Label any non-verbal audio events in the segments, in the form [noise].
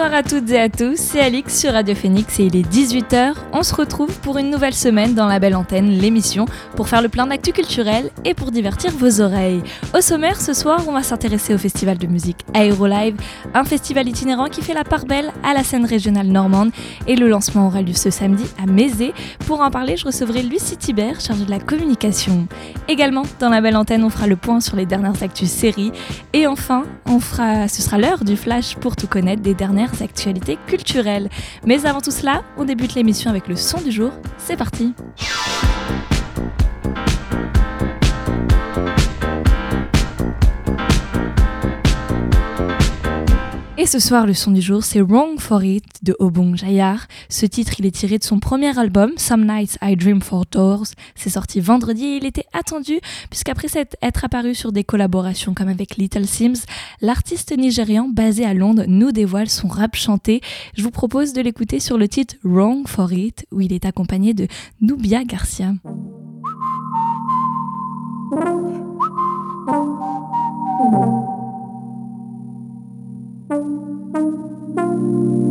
Bonsoir à toutes et à tous, c'est Alix sur Radio Phoenix et il est 18h. On se retrouve pour une nouvelle semaine dans la belle antenne, l'émission, pour faire le plein d'actu culturel et pour divertir vos oreilles. Au sommaire, ce soir, on va s'intéresser au festival de musique Aérolive, un festival itinérant qui fait la part belle à la scène régionale normande et le lancement aura lieu ce samedi à Mézé. Pour en parler, je recevrai Lucie Thibert, chargée de la communication. Également, dans la belle antenne, on fera le point sur les dernières actus séries et enfin, on fera, ce sera l'heure du flash pour tout connaître des dernières actualités culturelles. Mais avant tout cela, on débute l'émission avec le son du jour. C'est parti! Et ce soir, le son du jour, c'est Wrong for It de Obong Jayar. Ce titre, il est tiré de son premier album, Some Nights I Dream for Doors. C'est sorti vendredi et il était attendu, puisqu'après être apparu sur des collaborations comme avec Little Sims, l'artiste nigérian basé à Londres nous dévoile son rap chanté. Je vous propose de l'écouter sur le titre Wrong for It, où il est accompagné de Nubia Garcia. Música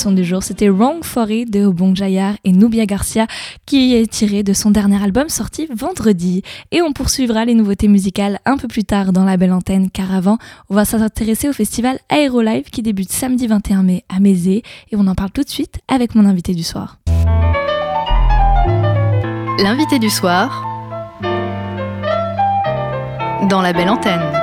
son du jour, c'était Wrong For It de Obong Jayar et Nubia Garcia, qui est tiré de son dernier album sorti vendredi. Et on poursuivra les nouveautés musicales un peu plus tard dans la belle antenne, car avant, on va s'intéresser au festival Aérolive qui débute samedi 21 mai à Mézé. Et on en parle tout de suite avec mon invité du soir. L'invité du soir dans la belle antenne.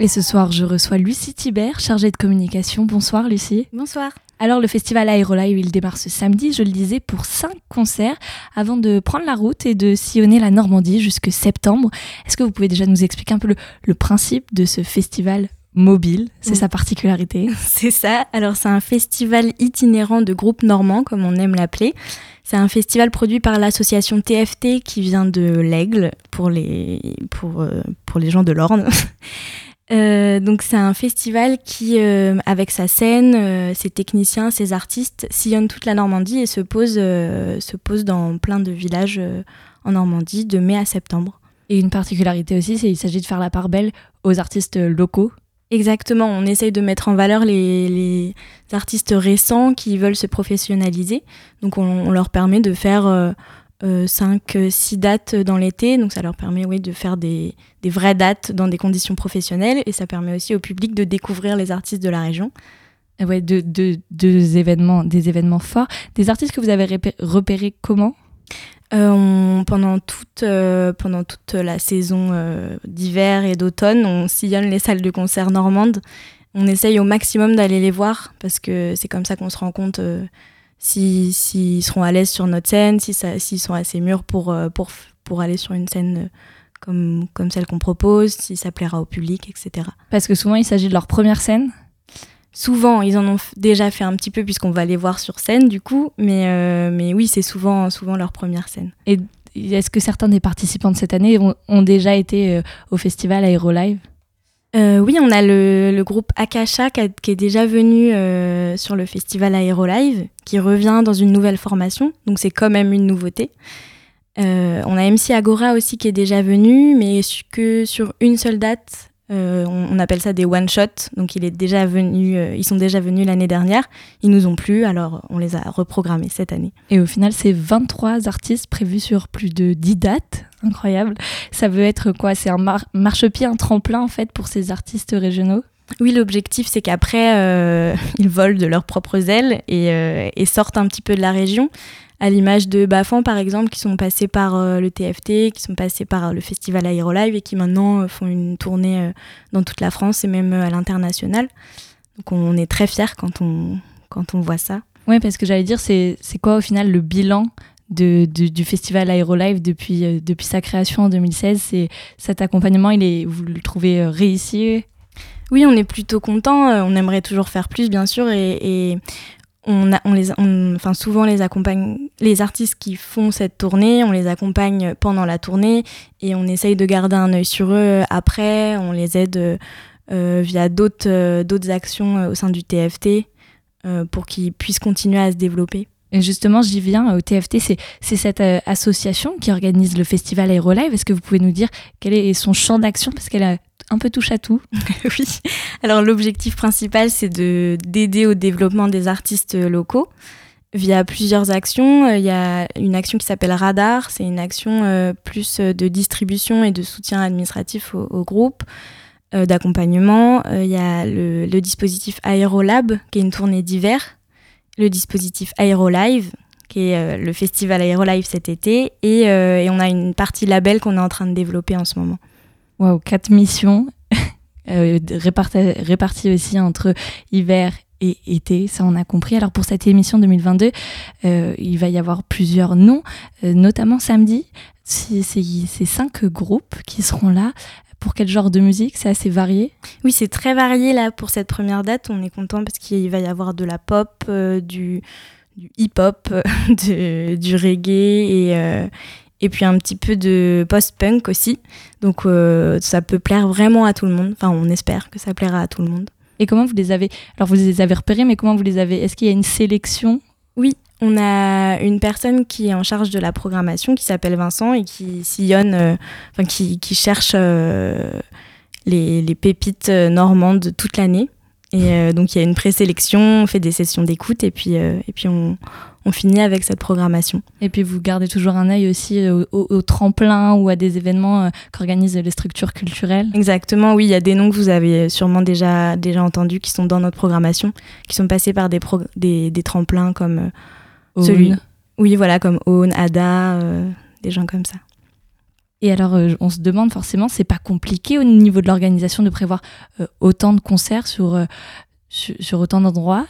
Et ce soir, je reçois Lucie Thibert, chargée de communication. Bonsoir Lucie. Bonsoir. Alors le festival Aérolive, il démarre ce samedi, je le disais, pour cinq concerts avant de prendre la route et de sillonner la Normandie jusque septembre. Est-ce que vous pouvez déjà nous expliquer un peu le, principe de ce festival mobile? C'est sa particularité. [laughs] C'est ça. Alors c'est un festival itinérant de groupes normands, comme on aime l'appeler. C'est un festival produit par l'association TFT qui vient de l'Aigle pour les, pour, euh, pour les gens de l'Orne. [laughs] Euh, donc c'est un festival qui, euh, avec sa scène, euh, ses techniciens, ses artistes, sillonne toute la Normandie et se pose, se pose dans plein de villages en Normandie de mai à septembre. Et une particularité aussi, c'est qu'il s'agit de faire la part belle aux artistes locaux. Exactement, on essaye de mettre en valeur les, les artistes récents qui veulent se professionnaliser. Donc on, on leur permet de faire 5, euh, 6 euh, dates dans l'été. Donc ça leur permet oui, de faire des, des, vraies dates dans des conditions professionnelles et ça permet aussi au public de découvrir les artistes de la région. Ouais, deux de, événements, des événements forts. Des artistes que vous avez repérés comment? Euh, pendant, toute, pendant toute la saison d'hiver et d'automne, on sillonne les salles de concert normandes. On essaye au maximum d'aller les voir parce que c'est comme ça qu'on se rend compte s'ils si, seront à l'aise sur notre scène, s'ils si sont assez mûrs pour, euh, pour, pour aller sur une scène euh, comme, comme celle qu'on propose, si ça plaira au public, etc. Parce que souvent, il s'agit de leur première scène Souvent, ils en ont déjà fait un petit peu puisqu'on va les voir sur scène du coup, mais, euh, mais oui, c'est souvent, souvent leur première scène. Et est-ce que certains des participants de cette année ont, ont déjà été au festival Aérolive? Euh, oui, on a le, groupe Akasha qui, est déjà venu euh, sur le festival Aérolive, qui revient dans une nouvelle formation, donc c'est quand même une nouveauté. Euh, on a MC Agora aussi qui est déjà venu, mais que sur une seule date, euh, on, appelle ça des one shot. Donc il est déjà venu, euh, ils sont déjà venus l'année dernière. Ils nous ont plu, alors on les a reprogrammés cette année. Et au final, c'est 23 artistes prévus sur plus de 10 dates. Incroyable. Ça veut être quoi? C'est un marchepied, un tremplin en fait pour ces artistes régionaux? Oui, l'objectif, c'est qu'après, euh, [laughs] ils volent de leurs propres ailes et, et, sortent un petit peu de la région à l'image de Bafan par exemple, qui sont passés par euh, le TFT, qui sont passés par euh, le festival Aérolive et qui maintenant euh, font une tournée dans toute la France et même à l'international. Donc on est très fiers quand on, quand on voit ça. Oui, parce que j'allais dire, c'est quoi au final le bilan de, du festival Aérolive depuis, depuis sa création en 2016 C'est cet accompagnement, il est, vous le trouvez réussi? Oui, on est plutôt content. On aimerait toujours faire plus, bien sûr, et, et on, on les, enfin souvent les accompagne, les artistes qui font cette tournée, on les accompagne pendant la tournée et on essaye de garder un œil sur eux après. On les aide euh, via d'autres euh, d'autres actions euh, au sein du TFT pour qu'ils puissent continuer à se développer. Et justement, j'y viens au TFT, c'est cette association qui organise le festival Aérolive. Est-ce que vous pouvez nous dire quel est son champ d'action? Parce qu'elle a un peu touche à tout. [laughs] oui. Alors l'objectif principal, c'est de d'aider au développement des artistes locaux via plusieurs actions. Euh, il y a une action qui s'appelle Radar, c'est une action euh, plus de distribution et de soutien administratif au, groupe, euh, d'accompagnement. Il y a le, dispositif Aérolab, qui est une tournée d'hiver, le dispositif Aérolive, qui est le festival Aérolive cet été, et on a une partie label qu'on est en train de développer en ce moment. Wow, quatre missions [laughs] euh, réparties, aussi entre hiver et été, ça on a compris. Alors pour cette émission 2022, euh, il va y avoir plusieurs noms, euh, notamment samedi. C'est cinq groupes qui seront là. Pour quel genre de musique? C'est assez varié? Oui, c'est très varié là pour cette première date. On est content parce qu'il va y avoir de la pop, du, du hip-hop, [laughs] du reggae et, et puis un petit peu de post-punk aussi. Donc euh, ça peut plaire vraiment à tout le monde. Enfin, on espère que ça plaira à tout le monde. Et comment vous les avez Alors vous les avez repérés, mais comment vous les avez Est-ce qu'il y a une sélection? Oui, on a une personne qui est en charge de la programmation qui s'appelle Vincent et qui sillonne, euh, enfin qui, qui, cherche euh, les, les, pépites normandes toute l'année. Et donc il y a une présélection, on fait des sessions d'écoute et puis, et puis on, on finit avec cette programmation. Et puis vous gardez toujours un œil aussi euh, au, au- au tremplin ou à des événements euh, qu'organisent les structures culturelles. Exactement, oui, il y a des noms que vous avez sûrement déjà, déjà entendus qui sont dans notre programmation, qui sont passés par des, des, des tremplins comme euh, celui. Oui, voilà, comme Own, Ada, euh, des gens comme ça. Et alors, euh, on se demande forcément, c'est pas compliqué au niveau de l'organisation de prévoir euh, autant de concerts sur, euh, sur, sur autant d'endroits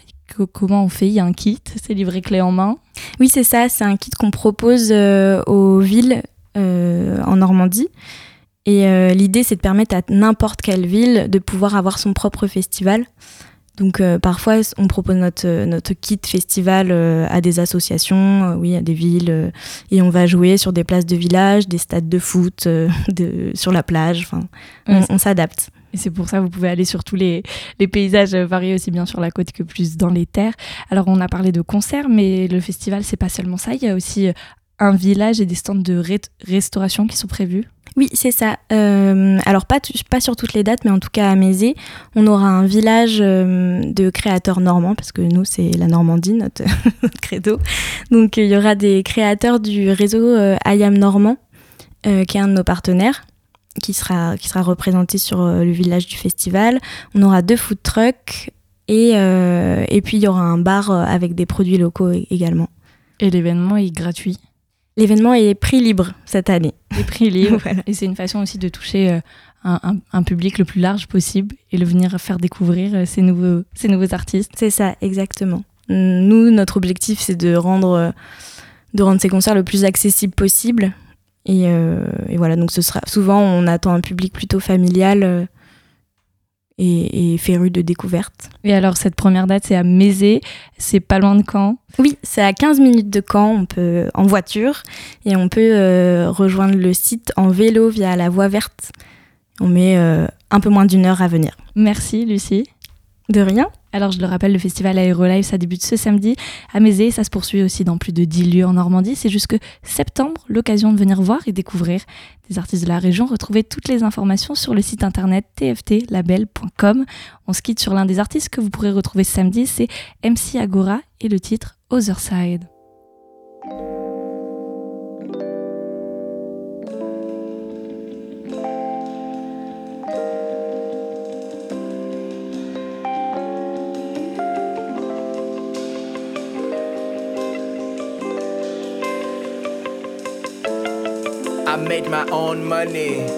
Comment on fait Il y a un kit, c'est livré clé en main. Oui, c'est ça, c'est un kit qu'on propose euh, aux villes euh, en Normandie. Et euh, l'idée, c'est de permettre à n'importe quelle ville de pouvoir avoir son propre festival. Donc parfois, on propose notre, notre kit festival à des associations, oui, à des villes, et on va jouer sur des places de village, des stades de foot, [laughs] de, sur la plage. Enfin, on, Ouais, on s'adapte. Et c'est pour ça que vous pouvez aller sur tous les, paysages variés, aussi bien sur la côte que plus dans les terres. Alors, on a parlé de concerts, mais le festival, c'est pas seulement ça. Il y a aussi euh, un village et des stands de restauration qui sont prévus. Oui, c'est ça. Euh, alors pas, sur toutes les dates, mais en tout cas à Mézé, on aura un village euh, de créateurs normands, parce que nous, c'est la Normandie, notre, [laughs] credo. Donc il y aura des créateurs du réseau euh, IAM Normand, euh, qui est un de nos partenaires, qui sera, qui sera représenté sur euh, le village du festival. On aura deux food trucks, et, euh, et puis il y aura un bar euh, avec des produits locaux également. Et l'événement est gratuit. L'événement est prix libre cette année. Les prix. [laughs] Voilà. Et c'est une façon aussi de toucher un, un- un public le plus large possible et le venir faire découvrir ces nouveaux, ces nouveaux artistes. C'est ça, exactement. Nous, notre objectif, c'est de rendre, de rendre ces concerts le plus accessible possible. Et, euh, et voilà, donc ce sera souvent, on attend un public plutôt familial euh, et, et féru de découverte. Et alors, cette première date, c'est à Mézé. C'est pas loin de Caen. Oui, c'est à 15 minutes de Caen, on peut, en voiture, et on peut euh, rejoindre le site en vélo via la voie verte. On met euh, un peu moins d'une heure à venir. Merci, Lucie. De rien Alors, je le rappelle, le festival Aérolive, ça débute ce samedi à Mézé. Ça se poursuit aussi dans plus de 10 lieux en Normandie. C'est jusque septembre, l'occasion de venir voir et découvrir des artistes de la région. Retrouvez toutes les informations sur le site internet tftlabel.com. On se quitte sur l'un des artistes que vous pourrez retrouver ce samedi, c'est MC Agora et le titre Other Side. I made my own money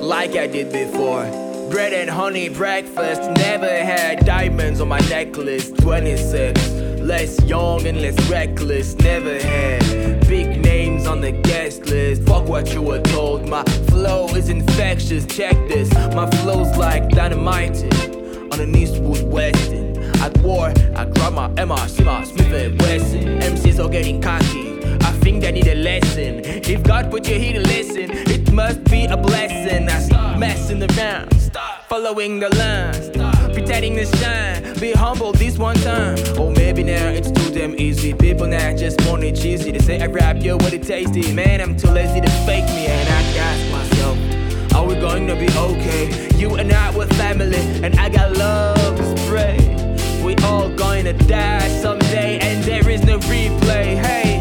like I did before. Bread and honey breakfast, never had diamonds on my necklace. 26, less young and less reckless, never had big names on the guest list. Fuck what you were told, my flow is infectious. Check this, my flow's like dynamite on an Eastwood Weston. At war, I grab my MR, Smart, Smith and Wesson. MCs are getting cocky. I think they need a lesson. If God put you here to listen, it must be a blessing. I stop messing around, stop following the line, stop pretending to shine. Be humble this one time. Or maybe now it's too damn easy. People now just want it cheesy. They say I rap you what it tasty. Man, I'm too lazy to fake me, and I ask myself. Are we going to be okay? You and I were family, and I got love to spray. We all going to die someday, and there is no replay. Hey,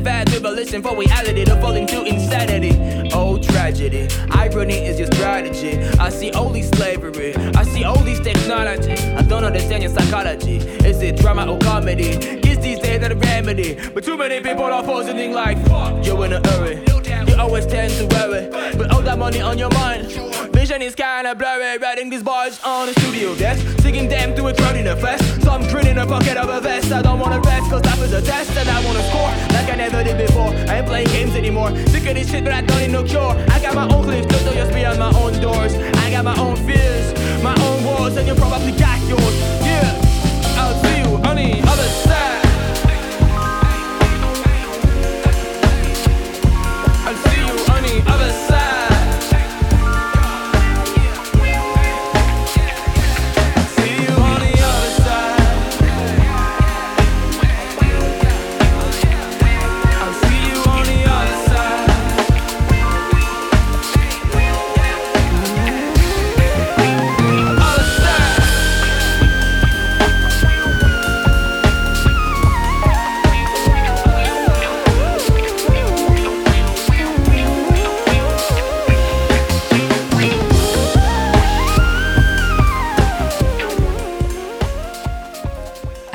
But listen for reality to fall into insanity. Oh, tragedy. Irony is your strategy. I see only slavery. I see these technology. I don't understand your psychology. Is it drama or comedy? Is these days not a remedy? But too many people are positing like, fuck, you're in a hurry. You always tend to worry. But all that money on your mind. Vision is kinda blurry. Writing these bars on the studio desk. Singing them to a crowd in a fest. Some grin in a pocket of a vest. I don't wanna rest, cause life is a test. And I wanna score like I never did before. I ain't playing games anymore Sick of this shit but I don't need no cure. I got my own clips, don't just beyond my own doors. I got my own fears, my own walls, and you probably got yours. Yeah, I'll see you on the other side.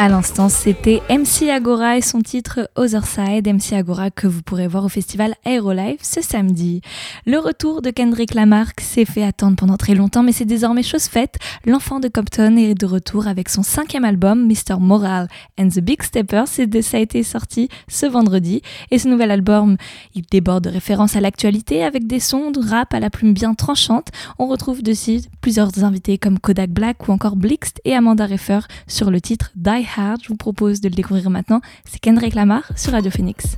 À l'instant, c'était MC Agora et son titre Other Side, MC Agora que vous pourrez voir au festival Aerolive ce samedi. Le retour de Kendrick Lamar s'est fait attendre pendant très longtemps, mais c'est désormais chose faite. L'enfant de Compton est de retour avec son cinquième album, Mr. Moral and the Big Steppers. Ça a été sorti ce vendredi. Et ce nouvel album, il déborde de références à l'actualité avec des sons de rap à la plume bien tranchante. On retrouve dessus plusieurs invités comme Kodak Black ou encore Blixt et Amanda Reffer sur le titre Die Je vous propose de le découvrir maintenant. C'est Kendrick Lamar sur Radio Phoenix.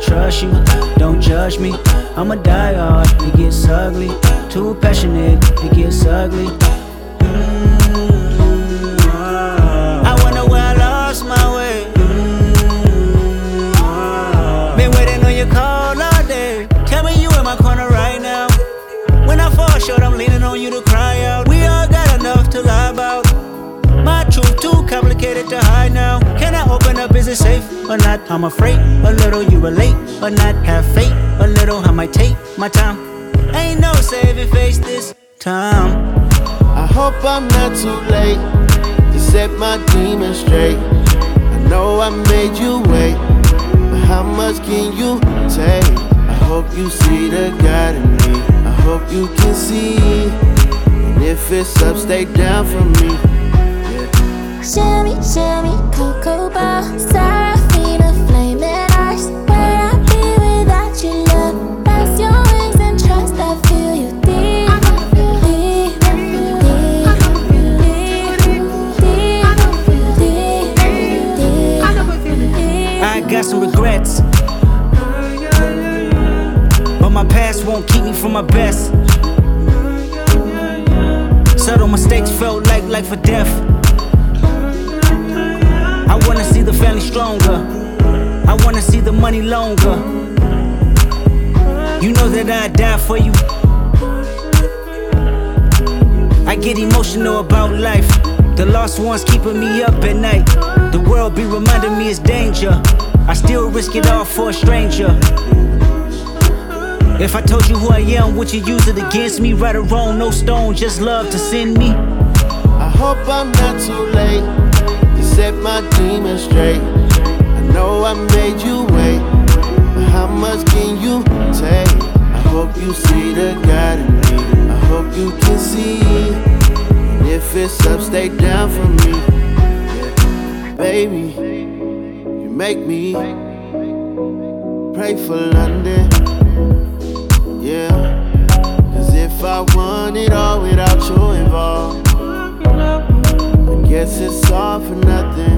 Trust you? Don't judge me. I'm a die hard, it gets ugly. Too passionate, it gets ugly. I I'm afraid a little you relate but not. Have faith a little. I might take my time. Ain't no saving face this time. I hope I'm not too late to set my demons straight. I know I made you wait, but how much can you take? I hope you see the God in me. I hope you can see. And if it's up, stay down for me. Yeah. Shimmy, shimmy, cocoa bar, from my best. Subtle mistakes felt like life or death. I wanna see the family stronger. I wanna see the money longer. You know that I'd die for you. I get emotional about life. The lost ones keeping me up at night. The world be reminding me it's danger. I still risk it all for a stranger. If I told you who I am, would you use it against me? Right or wrong, no stone, just love to send me. I hope I'm not too late to set my demons straight. I know I made you wait, but how much can you take? I hope you see the God in me. I hope you can see. And if it's up, stay down for me. Baby, you make me pray for London. Yeah. Cause if I want it all without you involved, I guess it's all for nothing.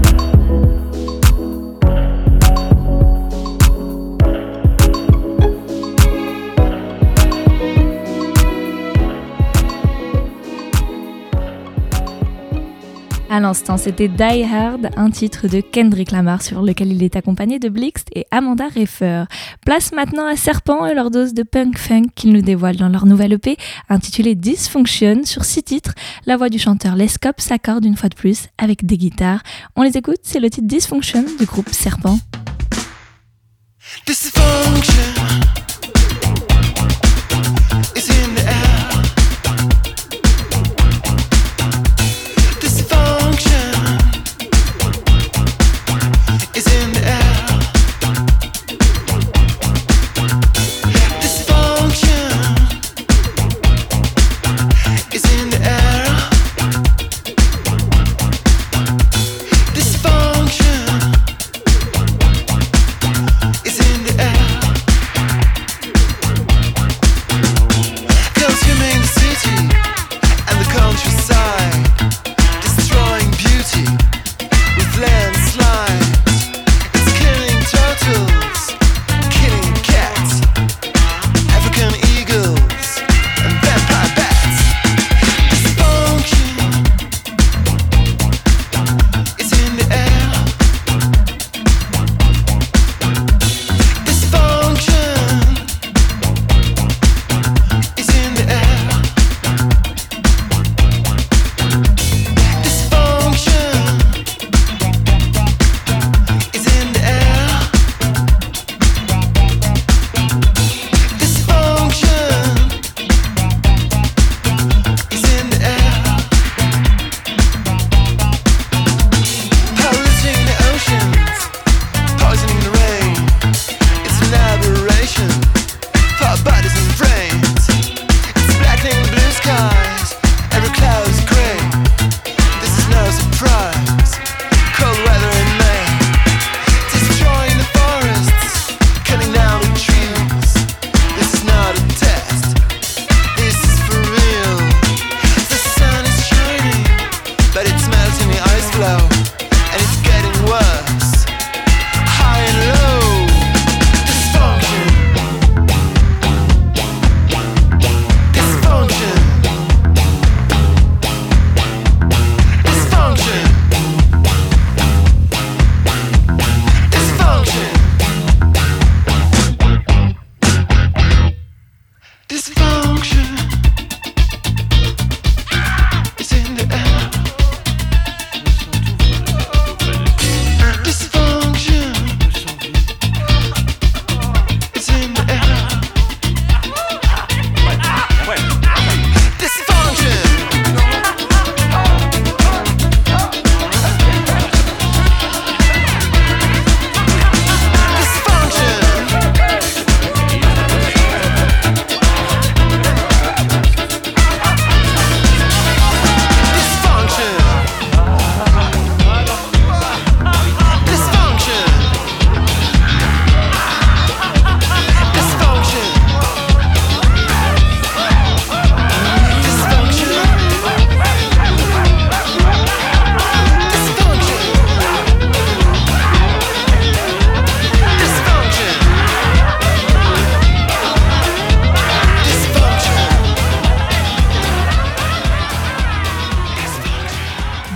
L'instant, c'était Die Hard, un titre de Kendrick Lamar sur lequel il est accompagné de Blixt et Amanda Reffer. Place maintenant à Serpent et leur dose de punk funk qu'ils nous dévoilent dans leur nouvelle EP intitulée Dysfunction sur six titres. La voix du chanteur Les Cops s'accorde une fois de plus avec des guitares. On les écoute, c'est le titre Dysfunction du groupe Serpent. Dysfunction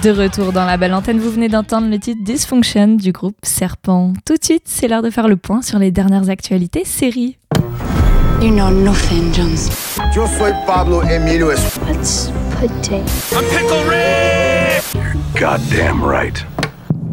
De retour dans la belle antenne, vous venez d'entendre le titre Dysfunction du groupe Serpent. Tout de suite, c'est l'heure de faire le point sur les dernières actualités séries. You know nothing, Jones. Yo soy Pablo Emilio Let's put Goddamn right.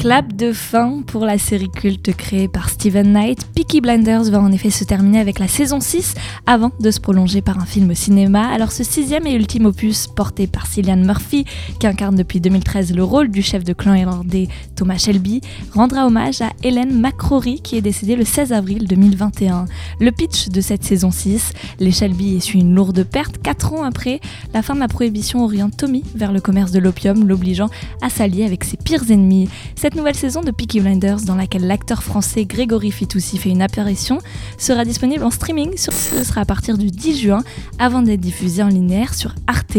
Clap de fin pour la série culte créée par Steven Knight. Peaky Blinders va en effet se terminer avec la saison 6 avant de se prolonger par un film au cinéma. Alors ce sixième et ultime opus porté par Cillian Murphy, qui incarne depuis 2013 le rôle du chef de clan irlandais Thomas Shelby, rendra hommage à Hélène McCrory qui est décédée le 16 avril 2021. Le pitch de cette saison 6, les Shelby essuient une lourde perte 4 ans après la fin de la prohibition oriente Tommy vers le commerce de l'opium, l'obligeant à s'allier avec ses pires ennemis. Nouvelle saison de Peaky Blinders, dans laquelle l'acteur français Grégory Fitoussi fait une apparition, sera disponible en streaming. Sur... Ce sera à partir du 10 juin, avant d'être diffusée en linéaire sur Arte.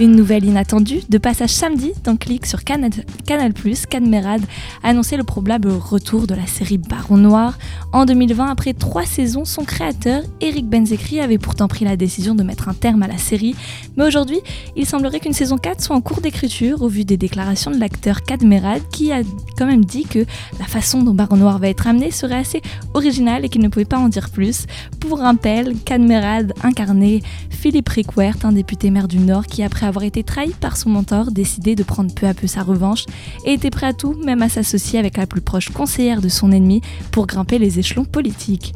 Une nouvelle inattendue, de passage samedi dans Click sur Canal+, Canal+, Cadmerade a annoncé le probable retour de la série Baron Noir. En 2020, après trois saisons, son créateur, Eric Benzekri, avait pourtant pris la décision de mettre un terme à la série. Mais aujourd'hui, il semblerait qu'une saison 4 soit en cours d'écriture au vu des déclarations de l'acteur Cadmerade qui a quand même dit que la façon dont Baron Noir va être amené serait assez originale et qu'il ne pouvait pas en dire plus. Pour rappel, Cadmerade incarnait Philippe Rickwert, un député maire du Nord qui, après avoir été trahi par son mentor, décidait de prendre peu à peu sa revanche et était prêt à tout, même à s'associer avec la plus proche conseillère de son ennemi pour grimper les échelons politiques.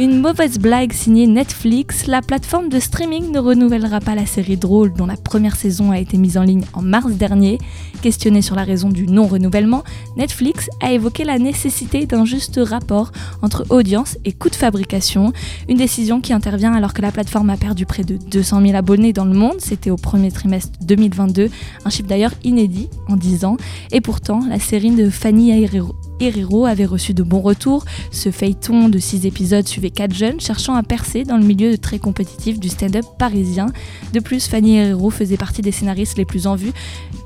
Une mauvaise blague signée Netflix, la plateforme de streaming ne renouvellera pas la série drôle dont la première saison a été mise en ligne en mars dernier. Questionné sur la raison du non-renouvellement, Netflix a évoqué la nécessité d'un juste rapport entre audience et coût de fabrication, une décision qui intervient alors que la plateforme a perdu près de 200 000 abonnés dans le monde, c'était au premier trimestre 2022, un chiffre d'ailleurs inédit en 10 ans, et pourtant la série de Fanny Herrero Herrero avait reçu de bons retours. Ce feuilleton de 6 épisodes suivait 4 jeunes cherchant à percer dans le milieu très compétitif du stand-up parisien. De plus, Fanny Herrero faisait partie des scénaristes les plus en vue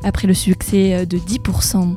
après le succès de 10%.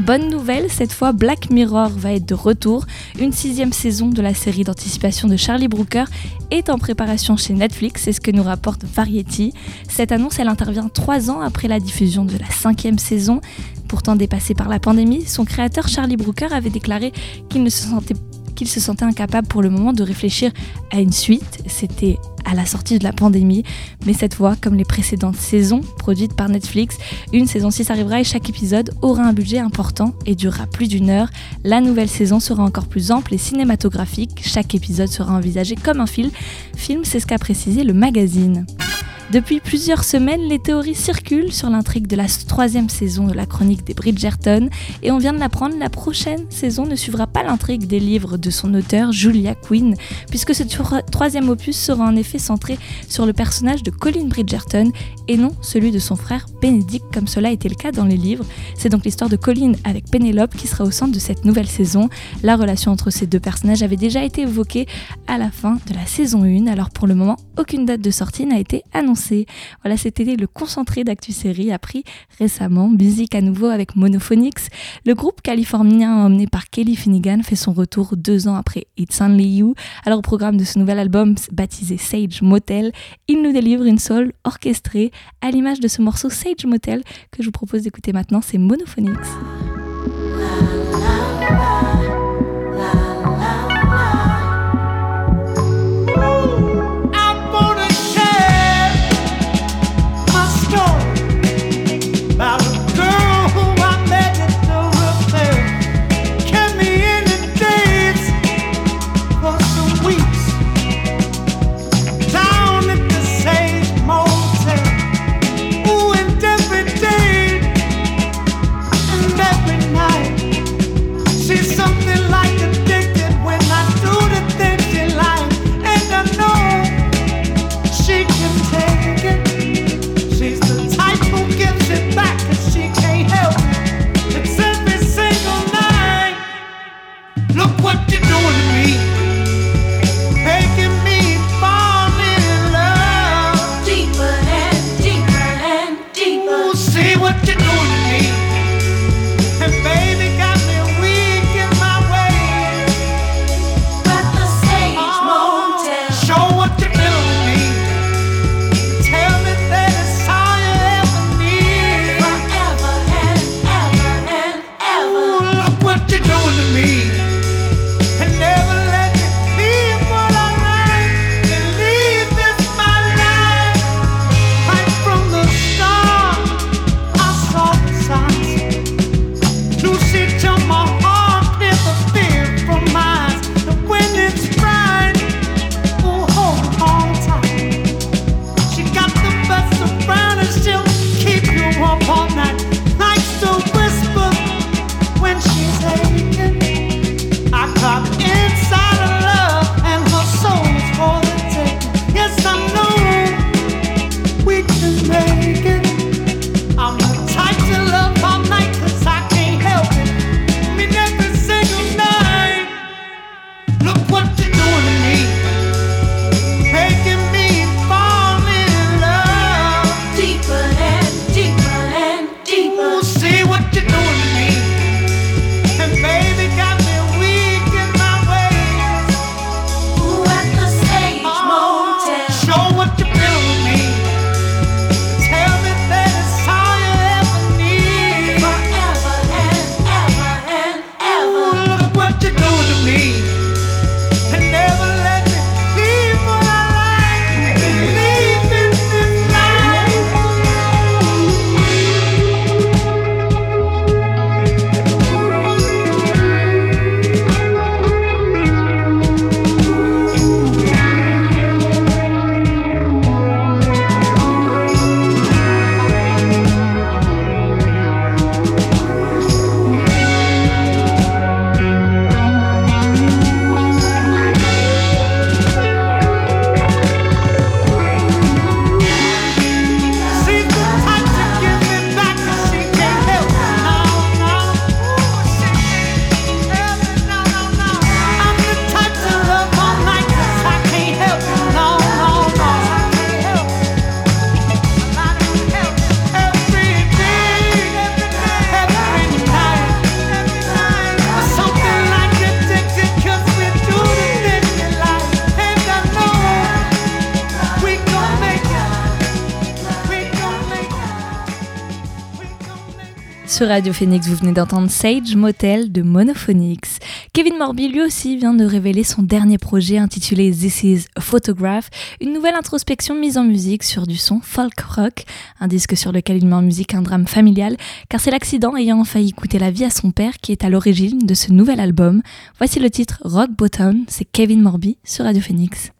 Bonne nouvelle, cette fois Black Mirror va être de retour. Une sixième saison de la série d'anticipation de Charlie Brooker est en préparation chez Netflix, c'est ce que nous rapporte Variety. Cette annonce, elle intervient trois ans après la diffusion de la cinquième saison. Pourtant dépassé par la pandémie, son créateur Charlie Brooker avait déclaré qu'il ne se sentait qu'il se sentait incapable pour le moment de réfléchir à une suite. C'était à la sortie de la pandémie, mais cette fois, comme les précédentes saisons produites par Netflix, une saison 6 arrivera et chaque épisode aura un budget important et durera plus d'une heure. La nouvelle saison sera encore plus ample et cinématographique, chaque épisode sera envisagé comme un film. Film, c'est ce qu'a précisé le magazine. Depuis plusieurs semaines, les théories circulent sur l'intrigue de la troisième saison de la chronique des Bridgerton, et on vient de l'apprendre, la prochaine saison ne suivra pas l'intrigue des livres de son auteur Julia Quinn, puisque ce troisième opus sera en effet centré sur le personnage de Colin Bridgerton et non celui de son frère Benedict, comme cela était le cas dans les livres. C'est donc l'histoire de Colin avec Penelope qui sera au centre de cette nouvelle saison. La relation entre ces deux personnages avait déjà été évoquée à la fin de la saison 1, alors pour le moment, aucune date de sortie n'a été annoncée. Voilà, c'était le concentré d'actu série appris récemment. Musique à nouveau avec Monophonics. Le groupe californien emmené par Kelly Finnegan fait son retour deux ans après It's Only You. Alors au programme de ce nouvel album baptisé Sage Motel, il nous délivre une soul orchestrée à l'image de ce morceau Sage Motel que je vous propose d'écouter maintenant, c'est Monophonics. Sur Radio Phoenix, vous venez d'entendre Sage Motel de Monophonics. Kevin Morby, lui aussi, vient de révéler son dernier projet intitulé This is a Photograph, une nouvelle introspection mise en musique sur du son folk rock, un disque sur lequel il met en musique un drame familial, car c'est l'accident ayant failli coûter la vie à son père qui est à l'origine de ce nouvel album. Voici le titre Rock Bottom, c'est Kevin Morby sur Radio Phoenix.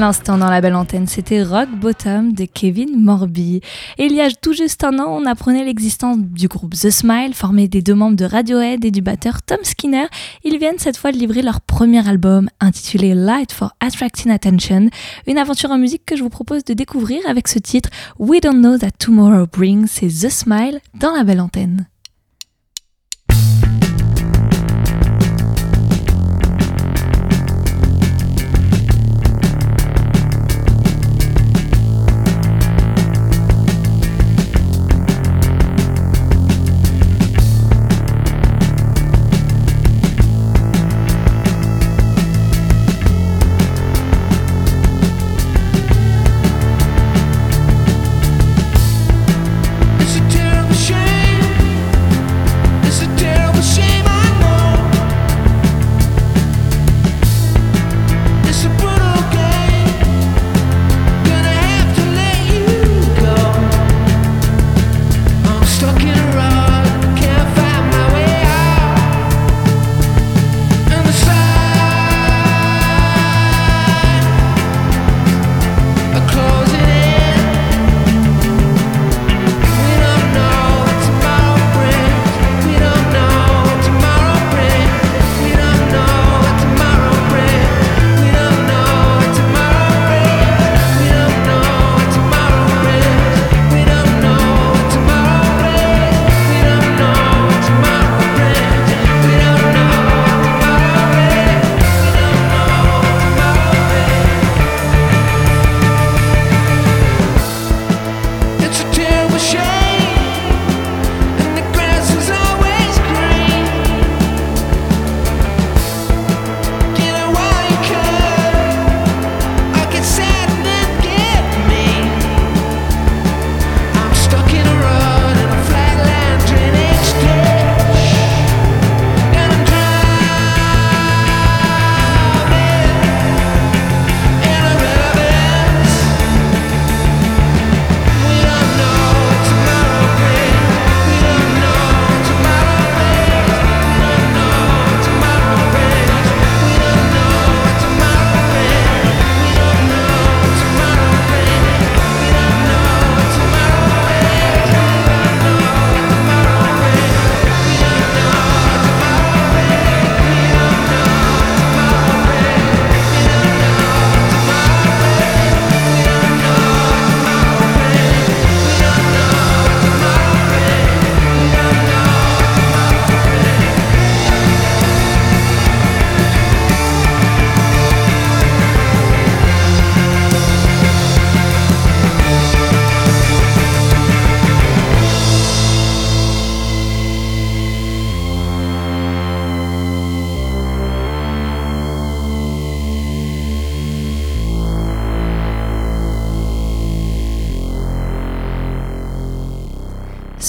L'instant dans la belle antenne, c'était Rock Bottom de Kevin Morby. Et il y a tout juste un an, on apprenait l'existence du groupe The Smile, formé des deux membres de Radiohead et du batteur Tom Skinner. Ils viennent cette fois de livrer leur premier album intitulé Light for Attracting Attention, une aventure en musique que je vous propose de découvrir avec ce titre We Don't Know That Tomorrow Brings, c'est The Smile dans la belle antenne.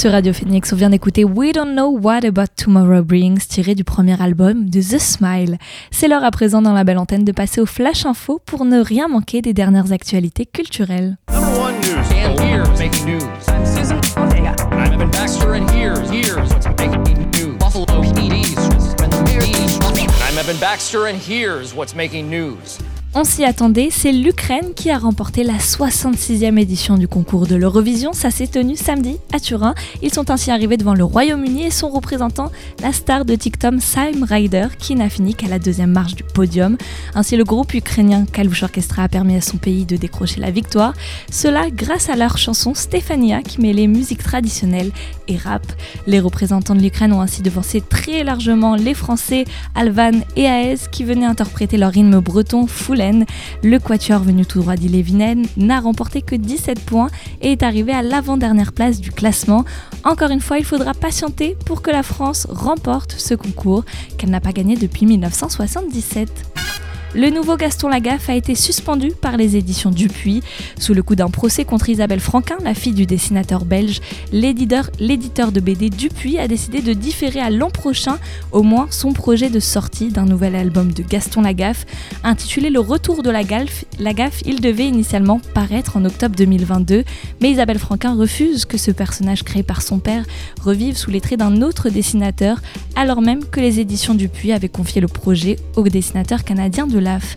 Sur Radio Phoenix, on vient d'écouter We Don't Know What About Tomorrow Brings, tiré du premier album de The Smile. C'est l'heure à présent dans la belle antenne de passer au Flash Info pour ne rien manquer des dernières actualités culturelles. Baxter, and here's what's making news? On s'y attendait, c'est l'Ukraine qui a remporté la 66e édition du concours de l'Eurovision. Ça s'est tenu samedi à Turin. Ils sont ainsi arrivés devant le Royaume-Uni et son représentant, la star de TikTok Sam Ryder, qui n'a fini qu'à la deuxième marche du podium. Ainsi, le groupe ukrainien Kalush Orchestra a permis à son pays de décrocher la victoire. Cela grâce à leur chanson Stefania qui mêlait musique traditionnelle et rap. Les représentants de l'Ukraine ont ainsi devancé très largement les Français Alvan et Aez qui venaient interpréter leur rythme breton full le quatuor venu tout droit d'Ille-et-Vilaine n'a remporté que 17 points et est arrivé à l'avant-dernière place du classement. Encore une fois, il faudra patienter pour que la France remporte ce concours qu'elle n'a pas gagné depuis 1977. Le nouveau Gaston Lagaffe a été suspendu par les éditions Dupuis. Sous le coup d'un procès contre Isabelle Franquin, la fille du dessinateur belge, l'éditeur, de BD Dupuis a décidé de différer à l'an prochain au moins son projet de sortie d'un nouvel album de Gaston Lagaffe. Intitulé Le Retour de la Gaffe, Lagaffe, il devait initialement paraître en octobre 2022, mais Isabelle Franquin refuse que ce personnage créé par son père revive sous les traits d'un autre dessinateur, alors même que les éditions Dupuis avaient confié le projet au dessinateur canadien de Love.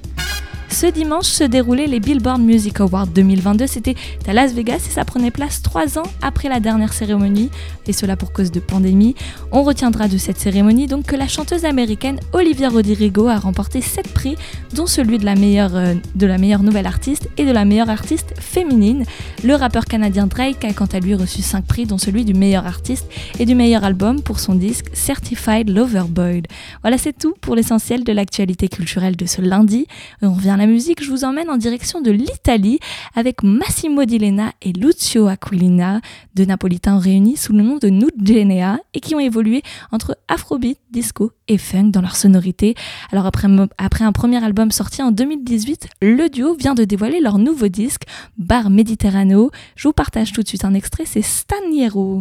Ce dimanche se déroulaient les Billboard Music Awards 2022. C'était à Las Vegas et ça prenait place trois ans après la dernière cérémonie, et cela pour cause de pandémie. On retiendra de cette cérémonie donc que la chanteuse américaine Olivia Rodrigo a remporté sept prix, dont celui de la meilleure, euh, de la meilleure nouvelle artiste et de la meilleure artiste féminine. Le rappeur canadien Drake a quant à lui reçu cinq prix, dont celui du meilleur artiste et du meilleur album pour son disque Certified Lover Boy. Voilà, c'est tout pour l'essentiel de l'actualité culturelle de ce lundi. On revient à musique, je vous emmène en direction de l'Italie avec Massimo Dilena et Lucio Aquilina, deux napolitains réunis sous le nom de Nugenea et qui ont évolué entre afrobeat, disco et funk dans leur sonorité. Alors après, après un premier album sorti en 2018, le duo vient de dévoiler leur nouveau disque, Bar Mediterraneo. Je vous partage tout de suite un extrait, c'est Staniero.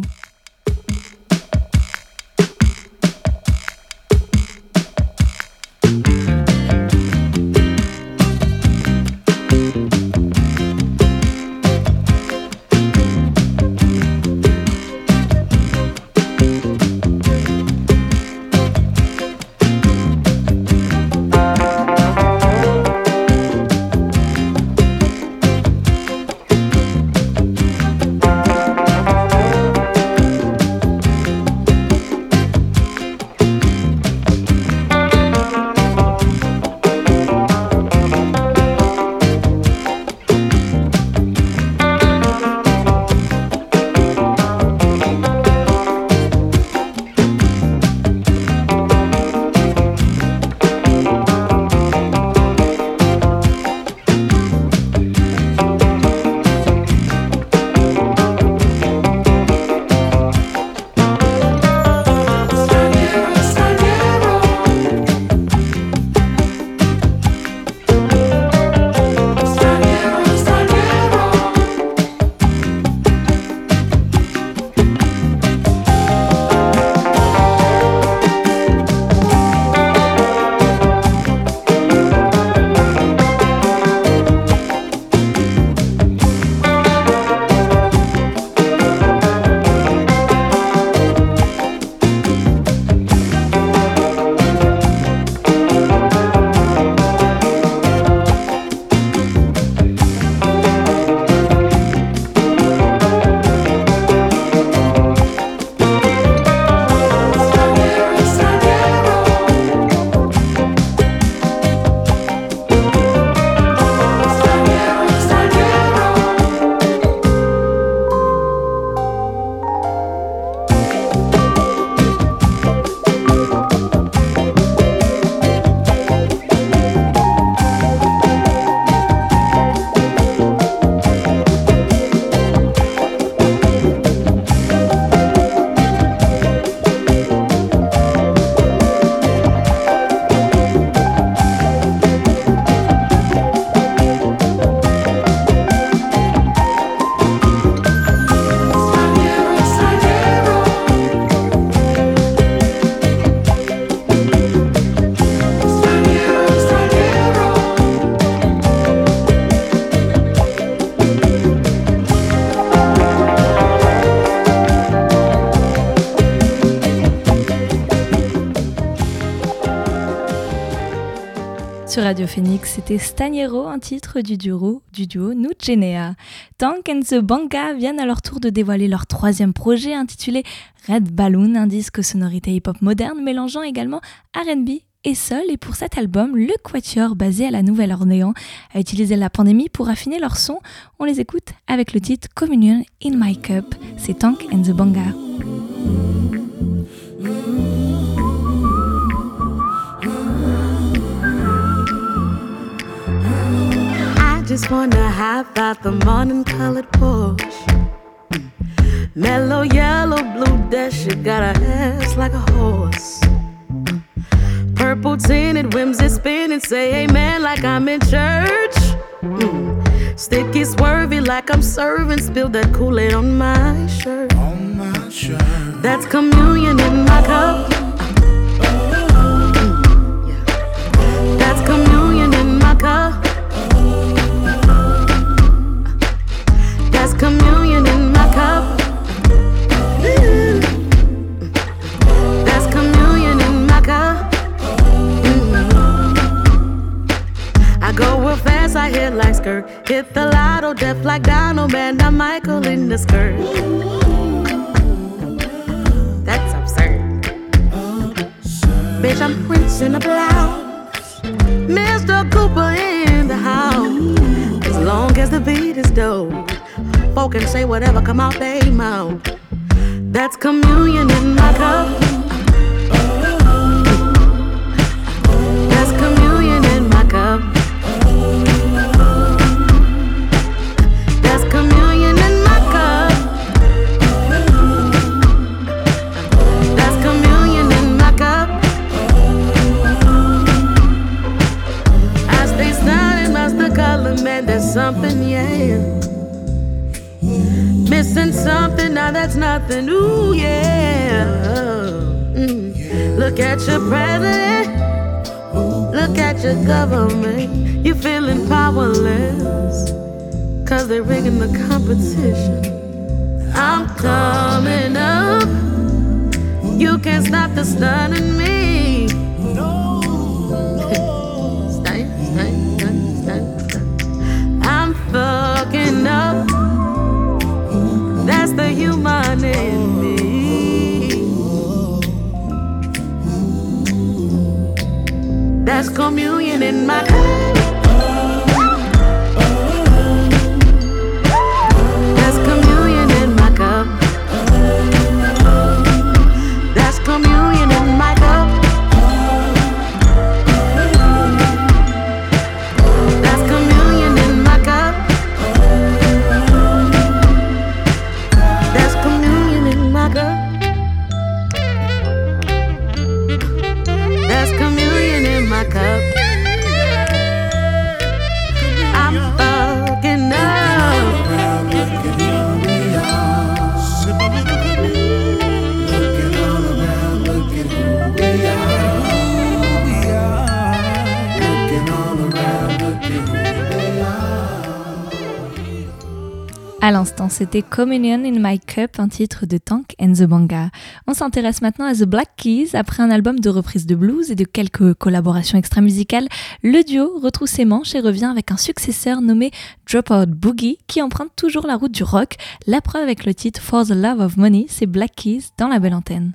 Sur Radio Phoenix, c'était Staniero, un titre du duo, du. Tank and the Banga viennent à leur tour de dévoiler leur troisième projet intitulé Red Balloon, un disque sonorité hip-hop moderne mélangeant également RB et seul. Et pour cet album, le Quatuor, basé à la Nouvelle-Orléans, a utilisé la pandémie pour affiner leur son. On les écoute avec le titre Communion in My Cup. C'est Tank and the Banga. Just wanna hop out the morning colored Porsche. Mellow yellow blue dash, you got a ass like a horse. Purple tinted whimsy spinning, say amen like I'm in church. Mm. Sticky swervy like I'm serving, spill that Kool-Aid on my shirt. On my shirt. That's communion in my cup. I hit like skirt. Hit the lotto, deaf like Donald, man. I'm Michael in the skirt. That's absurd. Bitch, I'm Prince in a blouse. Mr. Cooper in the house. As long as the beat is dope, folk can say whatever come out they mouth. That's communion in my cup. Now that's nothing. Ooh, yeah. Mm. Look at your president. Look at your government. You're feeling powerless. Cause they're rigging the competition. I'm coming up. You can't stop the stunning me. That's communion in my That's À l'instant, c'était Communion in My Cup, un titre de Tank and the Banga. On s'intéresse maintenant à The Black Keys. Après un album de reprise de blues et de quelques collaborations extra-musicales, le duo retrousse ses manches et revient avec un successeur nommé Dropout Boogie qui emprunte toujours la route du rock. La preuve avec le titre For the Love of Money, c'est Black Keys dans la belle antenne.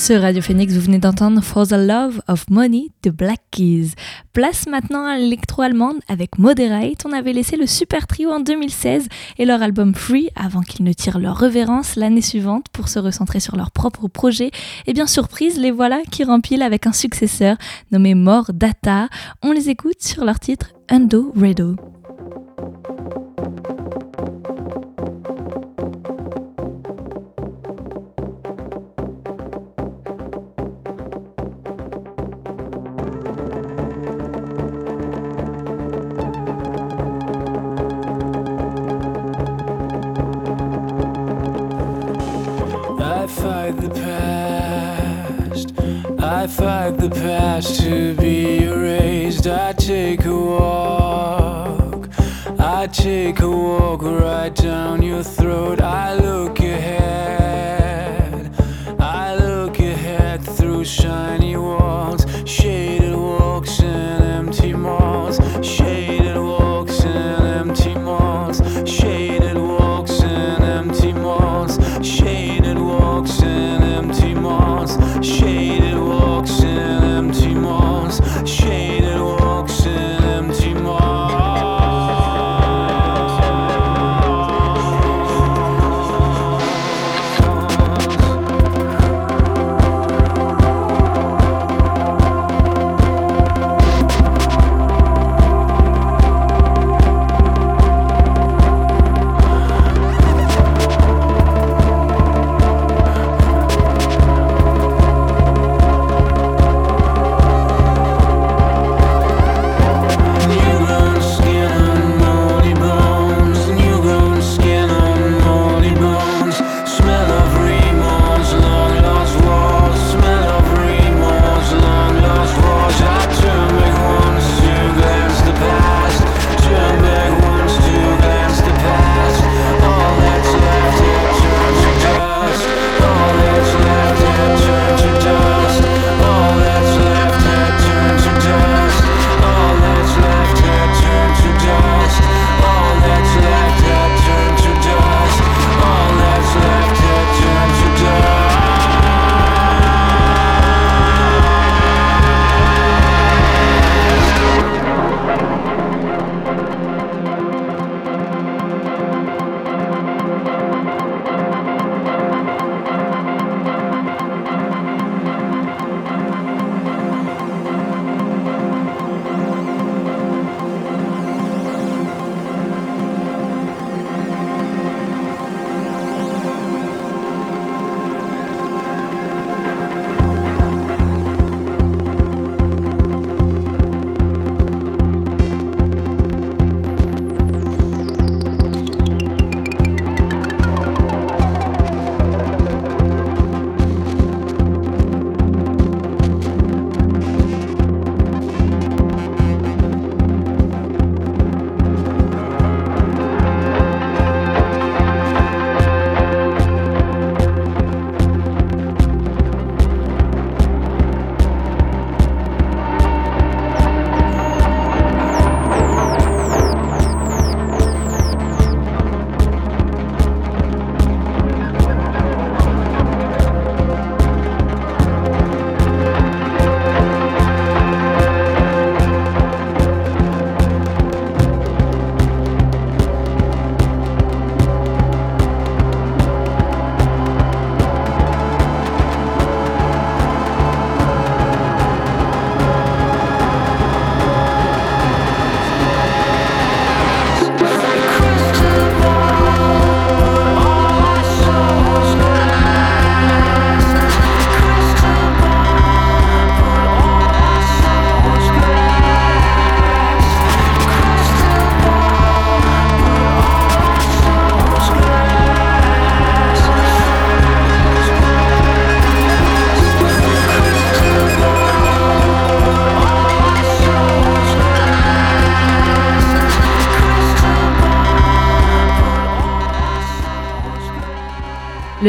Sur Radio Phoenix, vous venez d'entendre For the Love of Money de Black Keys. Place maintenant à l'électro-allemande avec Moderate. On avait laissé le super trio en 2016 et leur album Free avant qu'ils ne tirent leur révérence l'année suivante pour se recentrer sur leur propre projet. Et bien surprise, les voilà qui rempilent avec un successeur nommé More Data. On les écoute sur leur titre Undo Redo. The past to be erased. I take a walk. I take a walk right down your throat. I look ahead.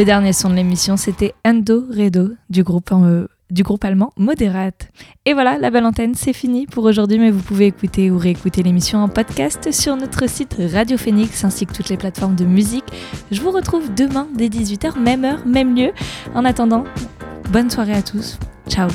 Le dernier son de l'émission, c'était Endo Redo du groupe, euh, du groupe allemand Moderate. Et voilà, la belle antenne, c'est fini pour aujourd'hui, mais vous pouvez écouter ou réécouter l'émission en podcast sur notre site Radio Phoenix ainsi que toutes les plateformes de musique. Je vous retrouve demain dès 18h, même heure, même lieu. En attendant, Bonne soirée à tous. Ciao